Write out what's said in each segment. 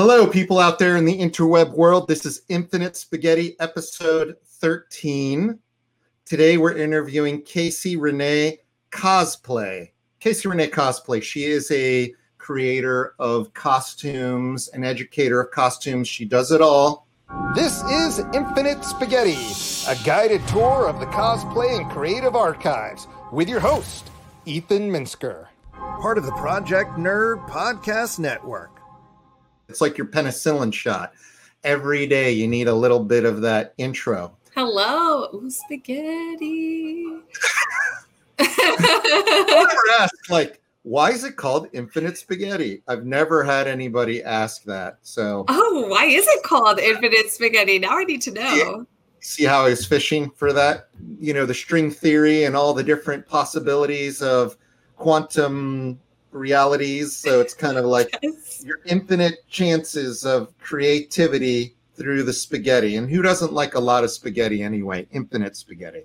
Hello, people out there in the interweb world. This is Infinite Spaghetti, episode 13. Today we're interviewing Casey Renee Cosplay. Casey Renee Cosplay. She is a creator of costumes, an educator of costumes. She does it all. This is Infinite Spaghetti, a guided tour of the cosplay and creative archives with your host, Ethan Minsker. Part of the Project Nerd Podcast Network. It's like your penicillin shot. Every day you need a little bit of that intro. Hello, ooh, spaghetti. Never asked, like, why is it called infinite spaghetti? I've never had anybody ask that. So, oh, why is it called infinite spaghetti? Now I need to know. Yeah. See how I was fishing for that? You know, the string theory and all the different possibilities of quantum realities. So it's kind of like yes. your infinite chances of creativity through the spaghetti. And who doesn't like a lot of spaghetti anyway? Infinite spaghetti.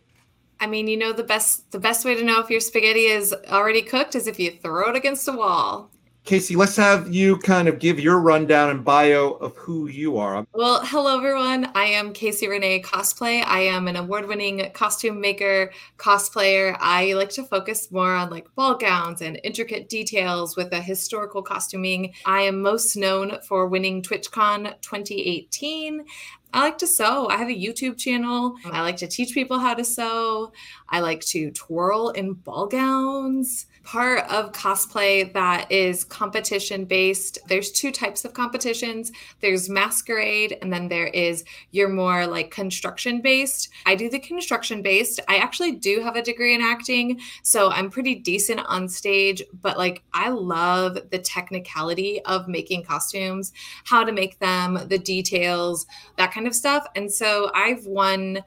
I mean, you know the best the best way to know if your spaghetti is already cooked is if you throw it against a wall. Casey, let's have you kind of give your rundown and bio of who you are. Well, hello everyone. I am Casey Renee Cosplay. I am an award-winning costume maker, cosplayer. I like to focus more on like ball gowns and intricate details with a historical costuming. I am most known for winning TwitchCon 2018 I like to sew. I have a YouTube channel. I like to teach people how to sew. I like to twirl in ball gowns. Part of cosplay that is competition based, there's two types of competitions there's masquerade, and then there is your more like construction based. I do the construction based. I actually do have a degree in acting, so I'm pretty decent on stage, but like I love the technicality of making costumes, how to make them, the details, that kind of stuff. And so I've won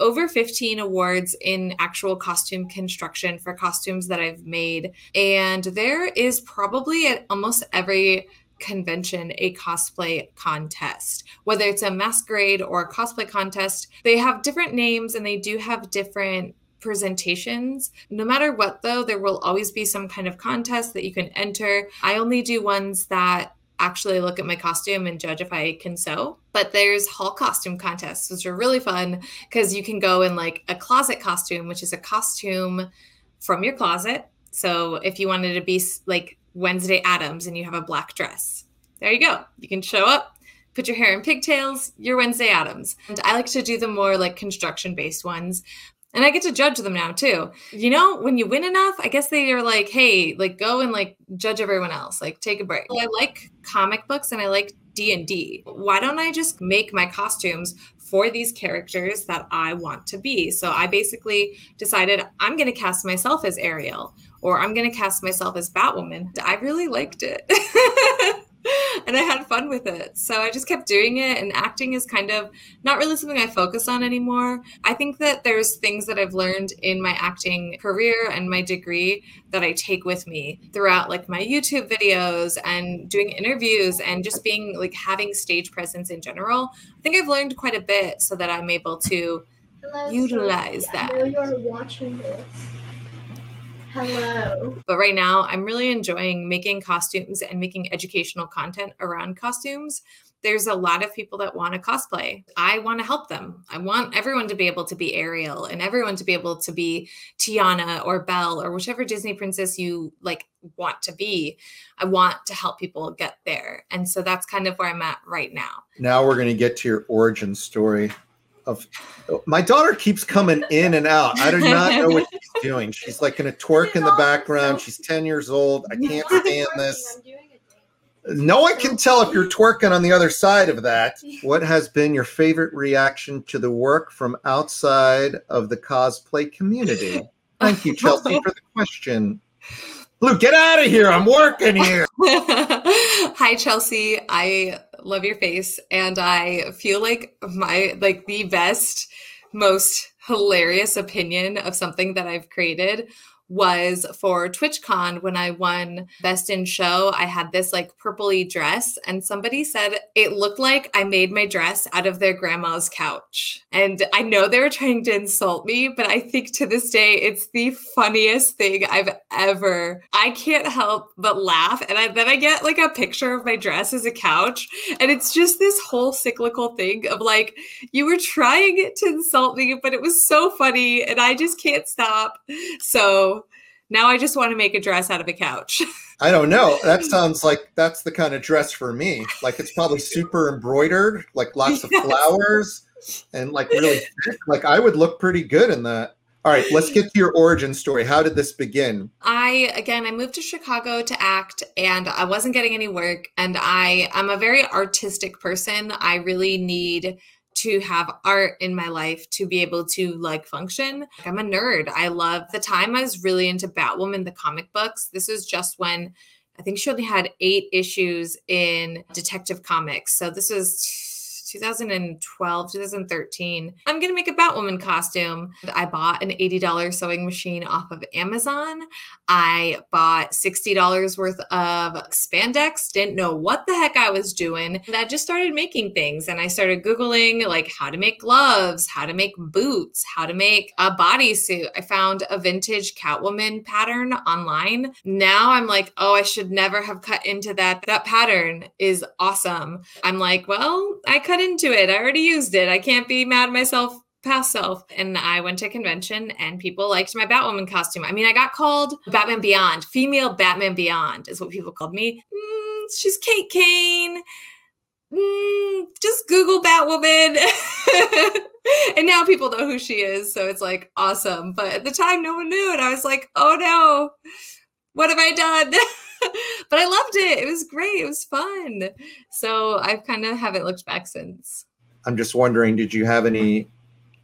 over 15 awards in actual costume construction for costumes that I've made. And there is probably at almost every convention a cosplay contest, whether it's a masquerade or a cosplay contest. They have different names and they do have different presentations. No matter what, though, there will always be some kind of contest that you can enter. I only do ones that actually look at my costume and judge if I can sew. But there's hall costume contests, which are really fun because you can go in like a closet costume, which is a costume from your closet. So if you wanted to be like Wednesday Addams and you have a black dress, there you go. You can show up, put your hair in pigtails, you're Wednesday Addams. And I like to do the more like construction based ones and I get to judge them now too. You know, when you win enough, I guess they are like, hey, like go and like judge everyone else, like take a break. I like comic books and I like D&D. Why don't I just make my costumes for these characters that I want to be? So I basically decided I'm going to cast myself as Ariel or I'm going to cast myself as Batwoman. I really liked it. and I had fun with it. So I just kept doing it. And acting is kind of not really something I focus on anymore. I think that there's things that I've learned in my acting career and my degree that I take with me throughout like my YouTube videos and doing interviews and just being like having stage presence in general. I think I've learned quite a bit so that I'm able to Hello, utilize that. I know you're watching this. Hello. But right now, I'm really enjoying making costumes and making educational content around costumes. There's a lot of people that want to cosplay. I want to help them. I want everyone to be able to be Ariel and everyone to be able to be Tiana or Belle or whichever Disney princess you like want to be. I want to help people get there. And so that's kind of where I'm at right now. Now we're going to get to your origin story of my daughter keeps coming in and out. I do not know what she's doing. She's like in a twerk in the background. She's 10 years old. I can't stand this. No one can tell if you're twerking on the other side of that. What has been your favorite reaction to the work from outside of the cosplay community? Thank you, Chelsea, for the question. Blue, get out of here. I'm working here. Hi, Chelsea. I love your face. And I feel like my, like the best, most hilarious opinion of something that I've created was for TwitchCon when I won Best in Show. I had this like purpley dress, and somebody said it looked like I made my dress out of their grandma's couch. And I know they were trying to insult me, but I think to this day it's the funniest thing I've ever. I can't help but laugh. And I, then I get like a picture of my dress as a couch, and it's just this whole cyclical thing of like, you were trying to insult me, but it was so funny, and I just can't stop. So, now I just want to make a dress out of a couch. I don't know. That sounds like that's the kind of dress for me. Like it's probably super embroidered, like lots of flowers and like really thick. Like I would look pretty good in that. All right, let's get to your origin story. How did this begin? I again, I moved to Chicago to act and I wasn't getting any work and I I'm a very artistic person. I really need to have art in my life to be able to like function. I'm a nerd. I love the time I was really into Batwoman, the comic books. This was just when I think she only had eight issues in Detective Comics. So this was 2012, 2013. I'm going to make a Batwoman costume. I bought an $80 sewing machine off of Amazon. I bought $60 worth of spandex, didn't know what the heck I was doing. And I just started making things and I started Googling like how to make gloves, how to make boots, how to make a bodysuit. I found a vintage Catwoman pattern online. Now I'm like, oh, I should never have cut into that. That pattern is awesome. I'm like, well, I cut into it. I already used it. I can't be mad at myself past self. And I went to a convention and people liked my Batwoman costume. I mean, I got called Batman Beyond, female Batman Beyond is what people called me. Mm, she's Kate Kane. Mm, just Google Batwoman. and now people know who she is. So it's like awesome. But at the time, no one knew. And I was like, oh no, what have I done? but I loved it. It was great. It was fun. So I've kind of haven't looked back since. I'm just wondering, did you have any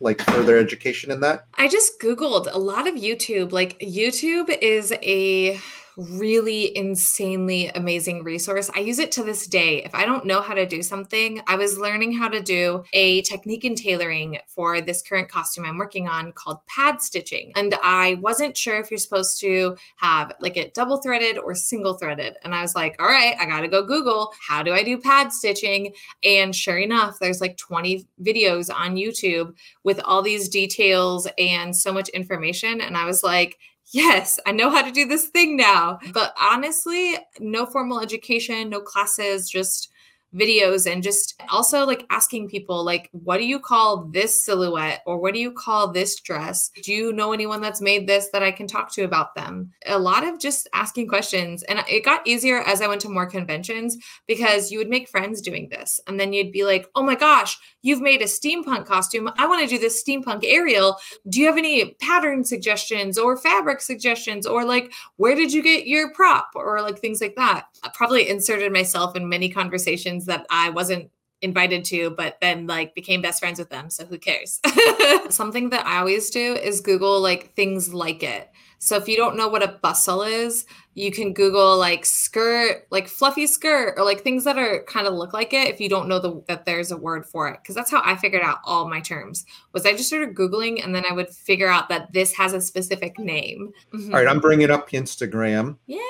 like further education in that? I just Googled a lot of YouTube. Like YouTube is a really insanely amazing resource. I use it to this day. If I don't know how to do something, I was learning how to do a technique in tailoring for this current costume I'm working on called pad stitching. And I wasn't sure if you're supposed to have like it double threaded or single threaded. And I was like, all right, I got to go Google how do I do pad stitching? And sure enough, there's like 20 videos on YouTube with all these details and so much information. And I was like, yes, I know how to do this thing now. But honestly, no formal education, no classes, just videos and just also like asking people like what do you call this silhouette or what do you call this dress? Do you know anyone that's made this that i can talk to about them? A lot of just asking questions. And it got easier as i went to more conventions because you would make friends doing this. And then you'd be like oh my gosh you've made a steampunk costume. I want to do this steampunk Ariel do you have any pattern suggestions or fabric suggestions or like where did you get your prop? Or like things like that probably inserted myself in many conversations that I wasn't invited to, but then like became best friends with them. So who cares? Something that I always do is Google like things like it. So if you don't know what a bustle is, you can Google like skirt, like fluffy skirt, or like things that are kind of look like it. If you don't know the, that there's a word for it, because that's how I figured out all my terms. Was I just started googling, and then I would figure out that this has a specific name. Mm-hmm. All right, I'm bringing up Instagram. Yeah.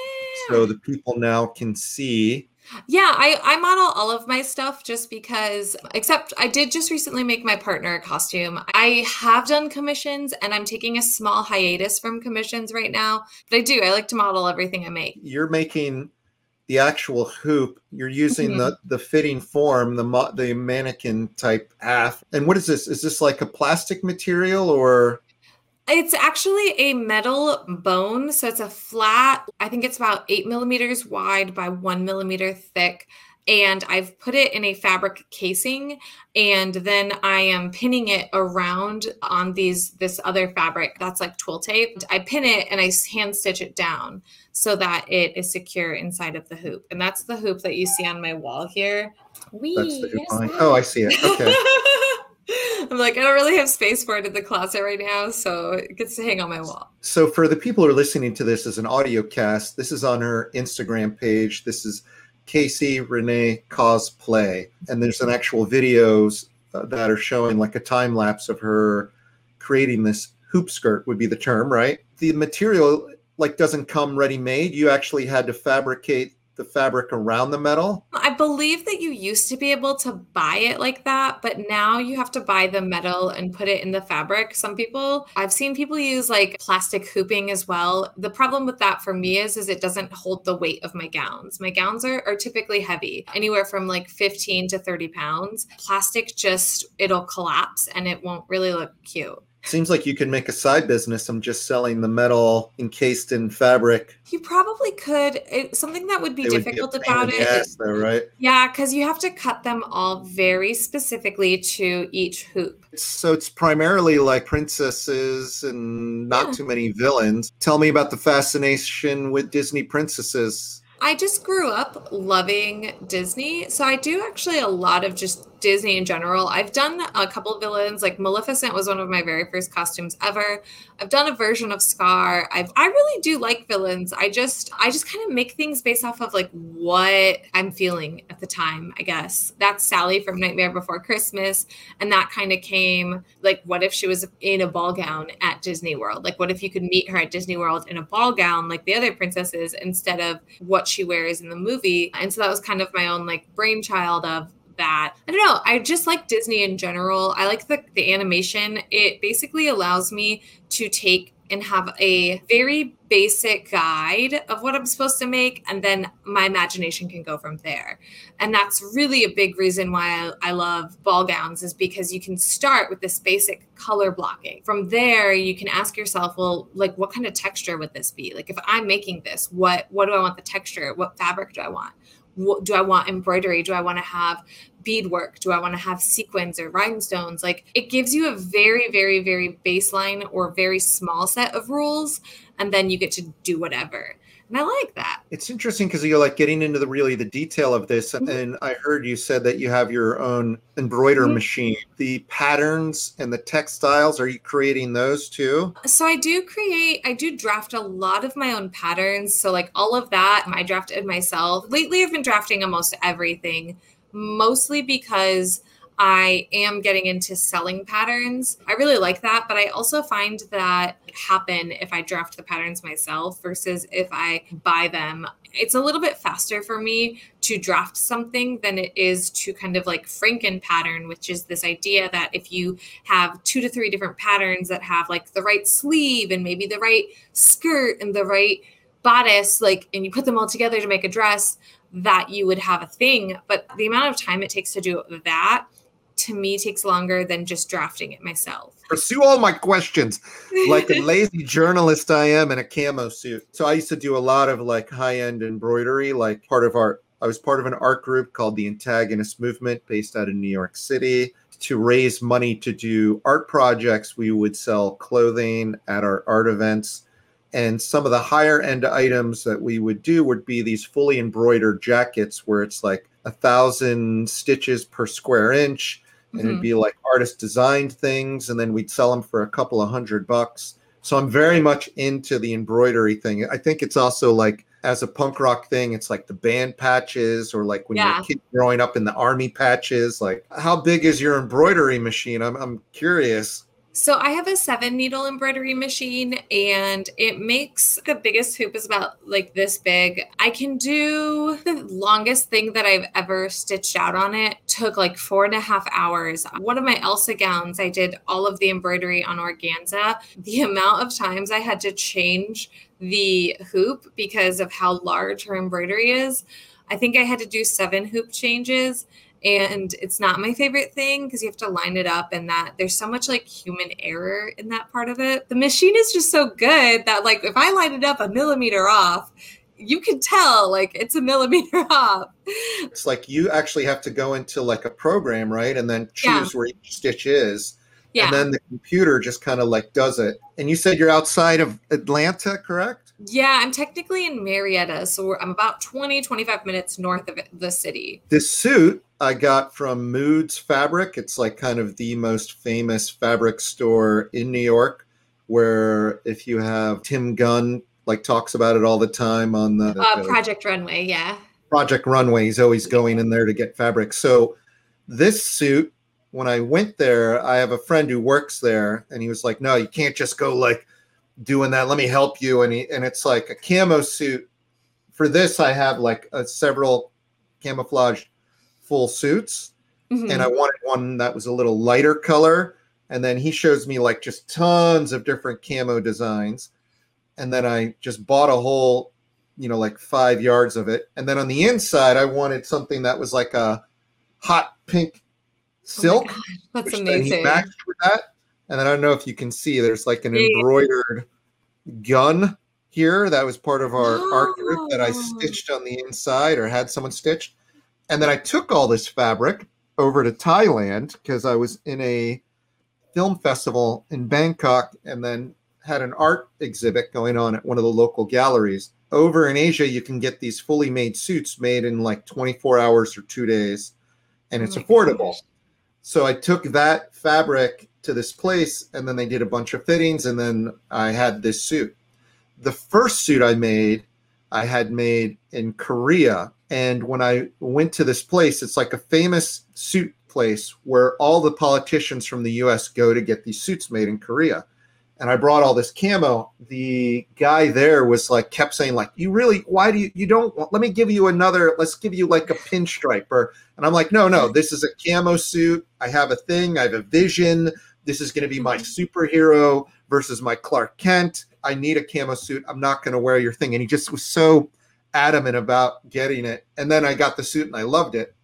So the people now can see yeah, I, I model all of my stuff just because, except I did just recently make my partner a costume. I have done commissions and I'm taking a small hiatus from commissions right now, but I do. I like to model everything I make. You're making the actual hoop. You're using mm-hmm. the the fitting form, the the mannequin type half. And what is this? Is this like a plastic material or? It's actually a metal bone. So it's a flat, I think it's about eight millimeters wide by one millimeter thick. And I've put it in a fabric casing, and then I am pinning it around on these this other fabric that's like twill tape. I pin it and I hand stitch it down so that it is secure inside of the hoop. And that's the hoop that you see on my wall here. Wee, oh, I see it. Okay. I'm like, I don't really have space for it in the closet right now, so it gets to hang on my wall. So, for the people who are listening to this as an audio cast, this is on her Instagram page. This is Casey Renee Cosplay, and there's an actual videos uh, that are showing like a time lapse of her creating this hoop skirt would be the term, right? The material like doesn't come ready made. You actually had to fabricate the fabric around the metal. I believe that you used to be able to buy it like that, but now you have to buy the metal and put it in the fabric. Some people, I've seen people use like plastic hooping as well. The problem with that for me is is it doesn't hold the weight of my gowns. My gowns are, are typically heavy, anywhere from like 15 to 30 pounds. Plastic just it'll collapse and it won't really look cute. Seems like you can make a side business. I'm just selling the metal encased in fabric. You probably could. It, something that would be It would be difficult about it. ass, though, right? yeah, because you have to cut them all very specifically to each hoop. So it's primarily like princesses and not Yeah. too many villains. Tell me about the fascination with Disney princesses. I just grew up loving Disney. So I do actually a lot of just Disney in general. I've done a couple villains, like Maleficent was one of my very first costumes ever. I've done a version of Scar. I've I really do like villains. I just I just kind of make things based off of like what I'm feeling at the time, I guess. That's Sally from Nightmare Before Christmas. And that kind of came like what if she was in a ball gown at Disney World? Like what if you could meet her at Disney World in a ball gown like the other princesses instead of what she wears in the movie? And so that was kind of my own like brainchild of that. I don't know. I just like Disney in general. I like the the animation. It basically allows me to take and have a very basic guide of what I'm supposed to make, and then my imagination can go from there. And that's really a big reason why I, I love ball gowns, is because you can start with this basic color blocking. From there, you can ask yourself, well, like what kind of texture would this be? Like if I'm making this, what what do I want the texture? What fabric do I want? What, do I want embroidery? Do I want to have beadwork? Do I want to have sequins or rhinestones? Like it gives you a very, very, very baseline or very small set of rules, and then you get to do whatever. And I like that. It's interesting because you're like getting into the really the detail of this, and, Mhm. and I heard you said that you have your own embroider Mhm. machine. The patterns and the textiles, are you creating those too? So I do create, I do draft a lot of my own patterns. So like all of that, I drafted myself. Lately, I've been drafting almost everything, mostly because I am getting into selling patterns. I really like that, but I also find that happen if I draft the patterns myself versus if I buy them. It's a little bit faster for me to draft something than it is to kind of like Franken pattern, which is this idea that if you have two to three different patterns that have like the right sleeve and maybe the right skirt and the right bodice, like, and you put them all together to make a dress, that you would have a thing. But the amount of time it takes to do that to me takes longer than just drafting it myself. Pursue all my questions. Like a lazy journalist, I am in a camo suit. So I used to do a lot of like high end embroidery, like part of our. I was part of an art group called the Antagonist Movement based out of New York City. To raise money to do art projects, we would sell clothing at our art events. And some of the higher end items that we would do would be these fully embroidered jackets where it's like a thousand stitches per square inch. And it'd Mhm. be like artist designed things. And then we'd sell them for a couple of hundred bucks. So I'm very much into the embroidery thing. I think it's also like as a punk rock thing, it's like the band patches or like when you're a kid growing up in the army patches. Like, how big is your embroidery machine? I'm, I'm curious. So I have a seven needle embroidery machine and it makes the biggest hoop is about like this big. I can do the longest thing that I've ever stitched out on it took like four and a half hours. One of my Elsa gowns, I did all of the embroidery on organza. The amount of times I had to change the hoop because of how large her embroidery is. I think I had to do seven hoop changes and it's not my favorite thing because you have to line it up and that there's so much like human error in that part of it the machine is just so good that like if i line it up a millimeter off you can tell like it's a millimeter off It's like you actually have to go into like a program, right? And then Yeah. choose where each stitch is. yeah And then the computer just kind of like does it. And you said you're outside of Atlanta, correct? Yeah i'm technically in marietta so we're, i'm about 20 25 minutes north of it- the city This suit I got from Moods Fabric. It's like kind of the most famous fabric store in New York, where if you have Tim Gunn like talks about it all the time on the, uh, the project runway yeah Project Runway. He's always going in there to get fabric. So this suit, when I went there, I have a friend who works there, and he was like, "No, you can't just go like doing that. Let me help you. And he, and it's like a camo suit. For this, I have like a, several camouflage full suits, mm-hmm. and I wanted one that was a little lighter color. And then he shows me like just tons of different camo designs, and then I just bought a whole, you know, like five yards of it. And then on the inside, I wanted something that was like a hot pink oh silk. Oh That's amazing. Then he matched with that. And then I don't know if you can see, there's like an embroidered gun here that was part of our oh. art group that I oh. stitched on the inside or had someone stitched. And then I took all this fabric over to Thailand because I was in a film festival in Bangkok and then had an art exhibit going on at one of the local galleries. Over in Asia, you can get these fully made suits made in like 24 hours or two days, and it's oh affordable. Gosh. So I took that fabric to this place and then they did a bunch of fittings and then I had this suit. The first suit I made, I had made in Korea. And when I went to this place, it's like a famous suit place where all the politicians from the US go to get these suits made in Korea. And I brought all this camo. The guy there was like, kept saying, like, you really, why do you, you don't, want, let me give you another, let's give you like a pinstripe. Or, and I'm like, no, no, this is a camo suit. I have a thing, I have a vision. This is going to be my mm-hmm. superhero versus my Clark Kent. I need a camo suit. I'm not going to wear your thing. And he just was so adamant about getting it. And then I got the suit and I loved it.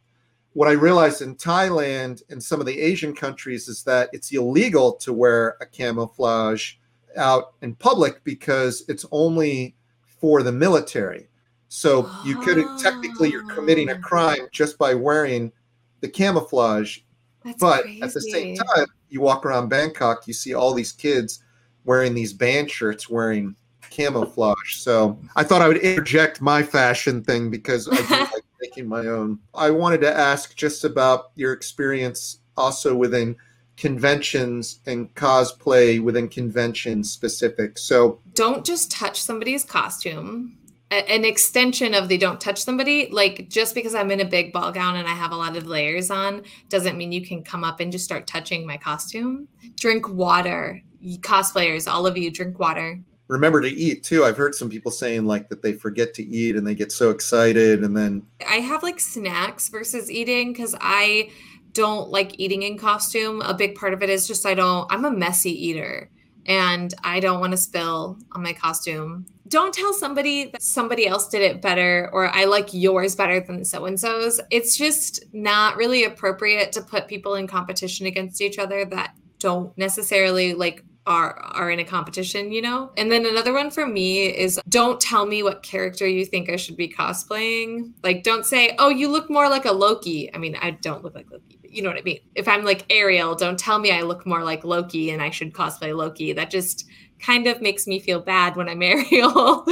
What I realized in Thailand and some of the Asian countries is that it's illegal to wear a camouflage out in public because it's only for the military. So you could technically you're committing a crime just by wearing the camouflage. That's but crazy. at the same time, you walk around Bangkok, you see all these kids wearing these band shirts, wearing camouflage. So I thought I would interject my fashion thing because I do like making my own. I wanted to ask just about your experience also within conventions and cosplay within convention specific. So don't just touch somebody's costume an extension of the don't touch somebody like just because i'm in a big ball gown and i have a lot of layers on doesn't mean you can come up and just start touching my costume. Drink water. Cosplayers all of you drink water. Remember to eat too. I've heard some people saying like that they forget to eat and they get so excited and then i have like snacks versus eating because i don't like eating in costume. A big part of it is just i don't i'm a messy eater and I don't want to spill on my costume. Don't tell somebody that somebody else did it better or I like yours better than so and so's. It's just not really appropriate to put people in competition against each other that don't necessarily like are are in a competition, you know? And then another one for me is don't tell me what character you think I should be cosplaying. Like don't say, "Oh, you look more like a Loki." I mean, I don't look like Loki you know what I mean? If I'm like Ariel, don't tell me I look more like Loki and I should cosplay Loki. That just kind of makes me feel bad when I'm Ariel.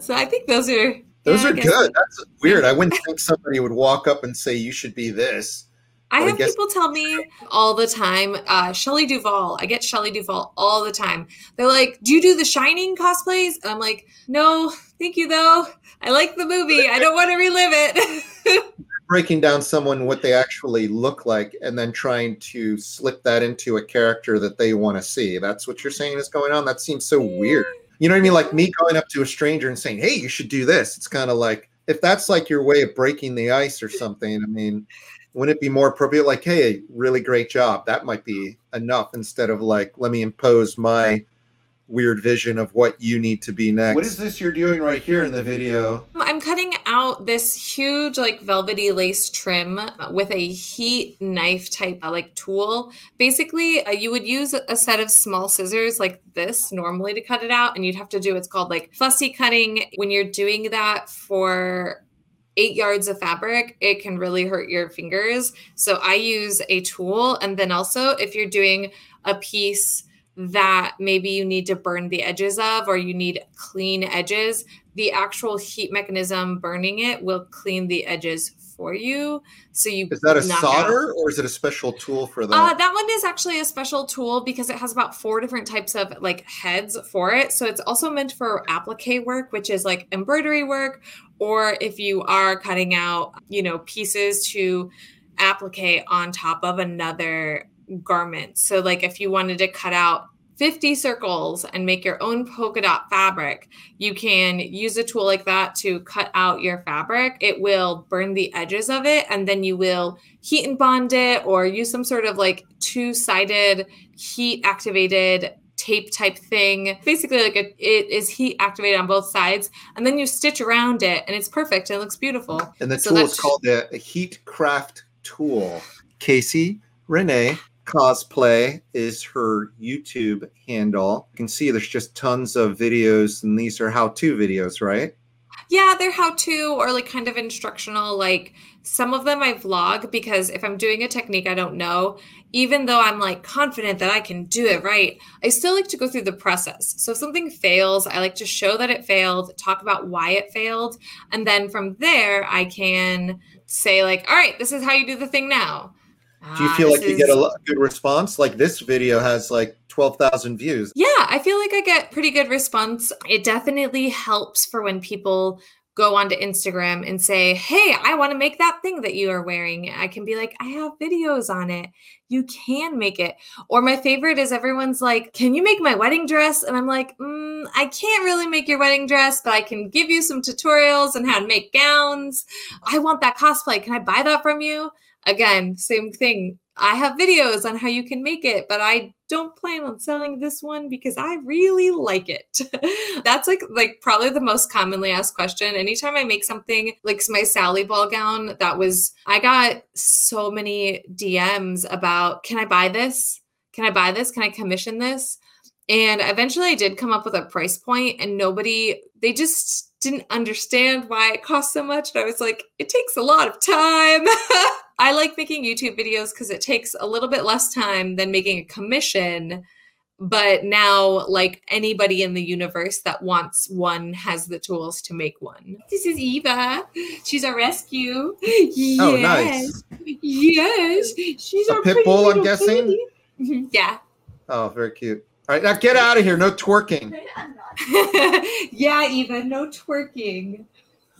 so I think those are those yeah, are good. That's weird. I wouldn't think somebody would walk up and say you should be this. I have I guess- people tell me all the time, uh, Shelley Duvall. I get Shelley Duvall all the time. They're like, "Do you do the Shining cosplays?" And I'm like, "No, thank you though. I like the movie. I don't want to relive it." breaking down someone what they actually look like and then trying to slip that into a character that they want to see. That's what you're saying is going on. That seems so weird. You know what I mean? Like me going up to a stranger and saying, "Hey, you should do this." It's kind of like if that's like your way of breaking the ice or something. I mean, wouldn't it be more appropriate? Like, "Hey, really great job." That might be enough instead of like, "Let me impose my." Weird vision of what you need to be next. What is this you're doing right here in the video? I'm cutting out this huge like velvety lace trim with a heat knife type uh, like tool. Basically, uh, you would use a set of small scissors like this normally to cut it out and you'd have to do what's called like fussy cutting when you're doing that for eight yards of fabric, it can really hurt your fingers. So I use a tool. And then also, if you're doing a piece that maybe you need to burn the edges of or you need clean edges, the actual heat mechanism burning it will clean the edges for you. So you is that a solder out. or is it a special tool for that? Uh, that one is actually a special tool because it has about four different types of like heads for it. So it's also meant for applique work, which is like embroidery work, or if you are cutting out, you know, pieces to applique on top of another garment. So like if you wanted to cut out 50 circles and make your own polka dot fabric, you can use a tool like that to cut out your fabric. It will burn the edges of it and then you will heat and bond it or use some sort of like two sided heat activated tape type thing. Basically, like a, it is heat activated on both sides, and then you stitch around it, and it's perfect. It looks beautiful. And the so tool is called a Heat Craft tool. Casey Renee cosplay is her YouTube handle. You can see there's just tons of videos, and these are how-to videos, right? Yeah, they're how-to or like kind of instructional. Like some of them I vlog because if I'm doing a technique I don't know, even though I'm like confident that I can do it right, I still like to go through the process. So if something fails, I like to show that it failed, talk about why it failed, and then from there I can say like, "All right, this is how you do the thing now." Do you feel uh, like you is... get a good response? Like this video has like 12,000 views. Yeah, I feel like I get pretty good response. It definitely helps for when people go onto Instagram and say, Hey, I want to make that thing that you are wearing. I can be like, I have videos on it. You can make it. Or my favorite is everyone's like, Can you make my wedding dress? And I'm like, mm, I can't really make your wedding dress, but I can give you some tutorials on how to make gowns. I want that cosplay. Can I buy that from you? Again, same thing. I have videos on how you can make it, but I don't plan on selling this one because I really like it. That's like like probably the most commonly asked question. Anytime I make something like my Sally ball gown, that was I got so many DMs about can I buy this? Can I buy this? Can I commission this? And eventually I did come up with a price point and nobody they just didn't understand why it cost so much. And I was like, it takes a lot of time. I like making YouTube videos because it takes a little bit less time than making a commission. But now, like anybody in the universe that wants one has the tools to make one. This is Eva. She's a rescue. Yes. Oh, nice. Yes. She's a pit bull, I'm guessing. yeah. Oh, very cute. All right, now get out of here. No twerking. yeah, Eva, no twerking.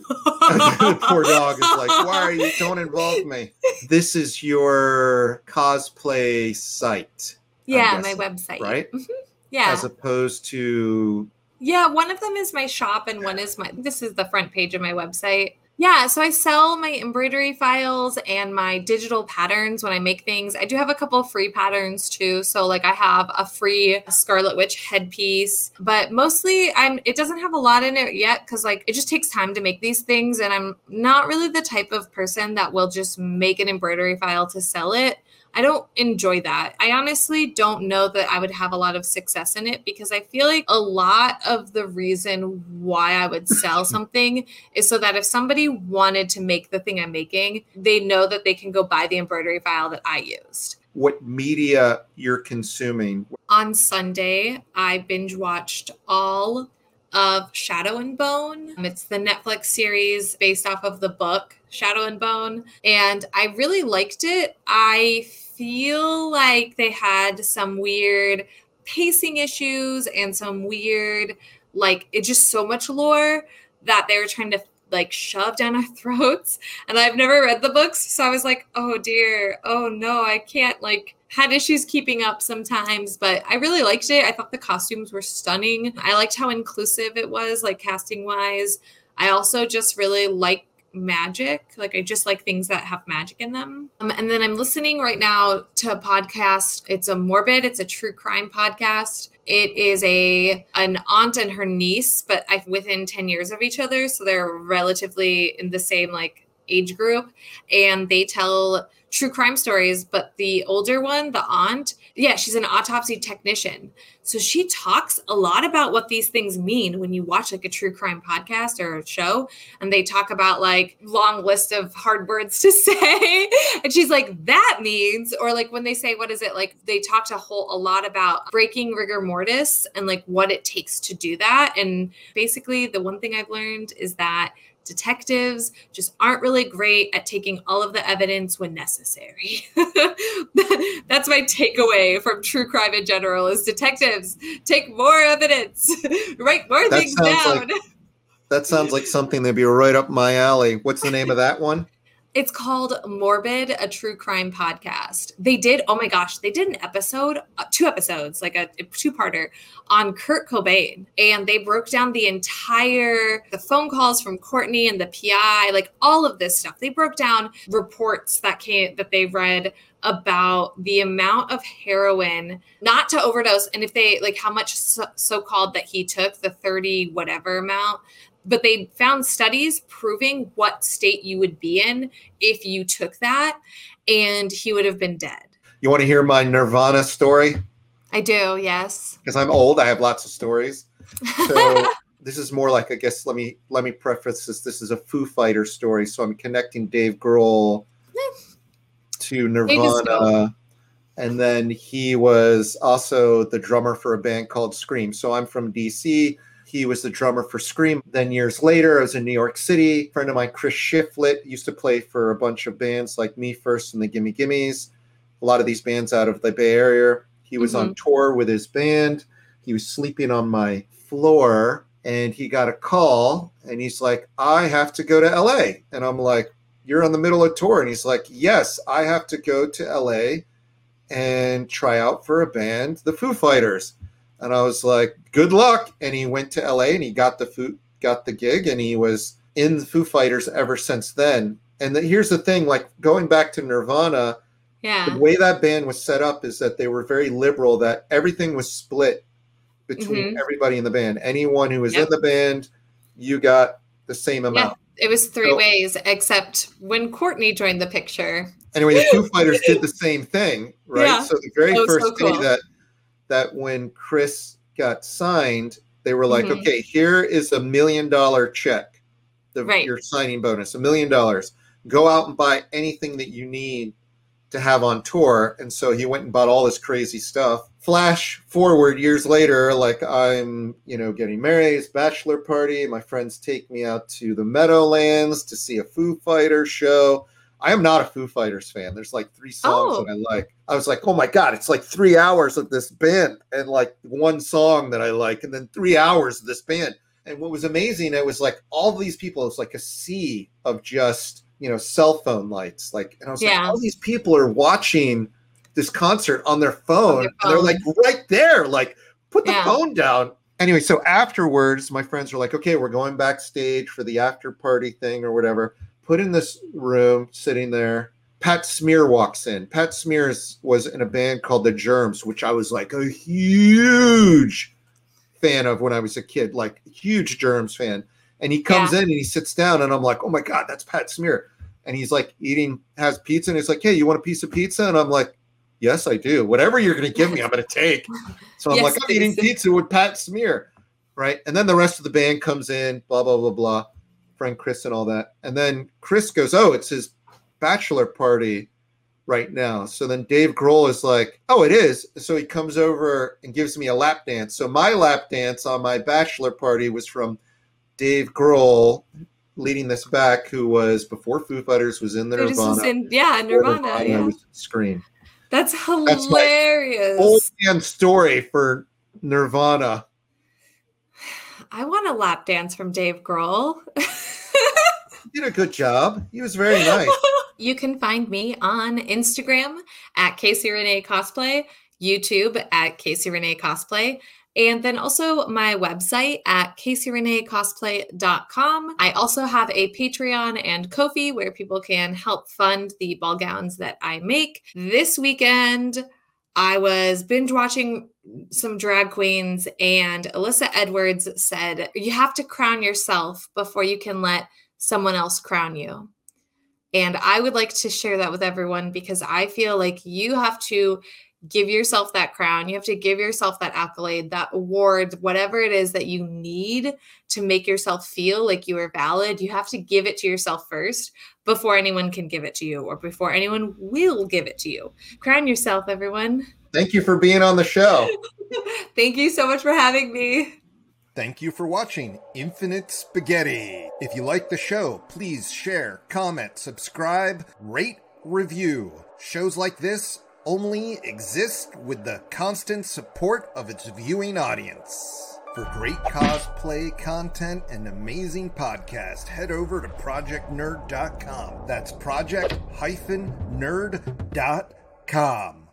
poor dog is like, why are you? Don't involve me. This is your cosplay site. Yeah, my website. Right. Mm-hmm. Yeah. As opposed to. Yeah, one of them is my shop, and one is my. This is the front page of my website. Yeah, so I sell my embroidery files and my digital patterns when I make things. I do have a couple free patterns too. So like I have a free Scarlet Witch headpiece, but mostly I'm it doesn't have a lot in it yet cuz like it just takes time to make these things and I'm not really the type of person that will just make an embroidery file to sell it. I don't enjoy that. I honestly don't know that I would have a lot of success in it because I feel like a lot of the reason why I would sell something is so that if somebody wanted to make the thing I'm making, they know that they can go buy the embroidery file that I used. What media you're consuming? On Sunday, I binge watched all of Shadow and Bone. Um, it's the Netflix series based off of the book Shadow and Bone. And I really liked it. I feel like they had some weird pacing issues and some weird, like, it's just so much lore that they were trying to like shove down our throats. And I've never read the books. So I was like, oh dear, oh no, I can't like had issues keeping up sometimes, but I really liked it. I thought the costumes were stunning. I liked how inclusive it was, like casting wise. I also just really like magic. Like I just like things that have magic in them. Um, and then I'm listening right now to a podcast. It's a morbid. It's a true crime podcast. It is a an aunt and her niece, but I, within ten years of each other, so they're relatively in the same like age group, and they tell true crime stories, but the older one, the aunt, yeah, she's an autopsy technician. So she talks a lot about what these things mean when you watch like a true crime podcast or a show and they talk about like long list of hard words to say. and she's like, that means, or like when they say, what is it? Like they talked a whole a lot about breaking rigor mortis and like what it takes to do that. And basically the one thing I've learned is that detectives just aren't really great at taking all of the evidence when necessary. That's my takeaway from true crime in general is detectives take more evidence, write more that things down. Like, that sounds like something that'd be right up my alley. What's the name of that one? It's called Morbid, a true crime podcast. They did, oh my gosh, they did an episode, uh, two episodes, like a, a two parter on Kurt Cobain. And they broke down the entire, the phone calls from Courtney and the PI, like all of this stuff. They broke down reports that came, that they read about the amount of heroin, not to overdose, and if they like how much so called that he took, the 30 whatever amount, but they found studies proving what state you would be in if you took that and he would have been dead. You want to hear my Nirvana story? I do, yes. Because I'm old, I have lots of stories. So this is more like I guess let me let me preface this. This is a Foo Fighter story, so I'm connecting Dave Grohl to Nirvana. And then he was also the drummer for a band called Scream. So I'm from DC. He was the drummer for Scream. Then years later, I was in New York City. A friend of mine, Chris Shiflett, used to play for a bunch of bands like Me First and the Gimme Gimmes. A lot of these bands out of the Bay Area. He was mm-hmm. on tour with his band. He was sleeping on my floor and he got a call and he's like, I have to go to LA. And I'm like, You're on the middle of tour. And he's like, Yes, I have to go to LA and try out for a band, the Foo Fighters. And I was like, good luck. And he went to LA and he got the food, got the gig, and he was in the Foo Fighters ever since then. And the, here's the thing, like going back to Nirvana, yeah. the way that band was set up is that they were very liberal, that everything was split between mm-hmm. everybody in the band. Anyone who was yep. in the band, you got the same amount. Yeah, it was three so, ways, except when Courtney joined the picture. Anyway, the Foo Fighters did the same thing, right? Yeah. So the very first so cool. day that that when Chris got signed, they were like, mm-hmm. okay, here is a million dollar check, the, right. your signing bonus, a million dollars. Go out and buy anything that you need to have on tour. And so he went and bought all this crazy stuff. Flash forward years later, like I'm, you know, getting married, bachelor party. My friends take me out to the Meadowlands to see a Foo Fighter show. I am not a Foo Fighters fan. There's like three songs oh. that I like. I was like, oh my God, it's like three hours of this band and like one song that I like, and then three hours of this band. And what was amazing, it was like all these people, it was like a sea of just, you know, cell phone lights. Like, and I was yeah. like, all these people are watching this concert on their phone. On their phone. they're like right there, like, put the yeah. phone down. Anyway, so afterwards, my friends were like, okay, we're going backstage for the after party thing or whatever put in this room, sitting there. Pat Smear walks in. Pat Smears was in a band called The Germs, which I was like a huge fan of when I was a kid, like huge Germs fan. And he comes yeah. in and he sits down, and I'm like, oh my god, that's Pat Smear. And he's like eating, has pizza, and he's like, hey, you want a piece of pizza? And I'm like, yes, I do. Whatever you're going to give me, I'm going to take. So I'm yes, like, I'm eating pizza with Pat Smear, right? And then the rest of the band comes in, blah blah blah blah friend Chris and all that. And then Chris goes, "Oh, it's his bachelor party right now." So then Dave Grohl is like, "Oh, it is." So he comes over and gives me a lap dance. So my lap dance on my bachelor party was from Dave Grohl leading this back, who was before Foo Fighters was in the Nirvana. In, yeah, Nirvana. Nirvana yeah. was Scream. That's hilarious. That's old man story for Nirvana. I want a lap dance from Dave Grohl. You did a good job. He was very nice. you can find me on Instagram at Casey Renee Cosplay, YouTube at Casey Renee Cosplay, and then also my website at CaseyReneeCosplay.com. I also have a Patreon and Ko-fi where people can help fund the ball gowns that I make. This weekend, I was binge watching some drag queens, and Alyssa Edwards said, You have to crown yourself before you can let someone else crown you. And I would like to share that with everyone because I feel like you have to give yourself that crown. You have to give yourself that accolade, that award, whatever it is that you need to make yourself feel like you are valid. You have to give it to yourself first before anyone can give it to you or before anyone will give it to you. Crown yourself, everyone. Thank you for being on the show. Thank you so much for having me. Thank you for watching Infinite Spaghetti. If you like the show, please share, comment, subscribe, rate, review. Shows like this only exist with the constant support of its viewing audience. For great cosplay content and amazing podcast, head over to projectnerd.com. That's project-nerd.com.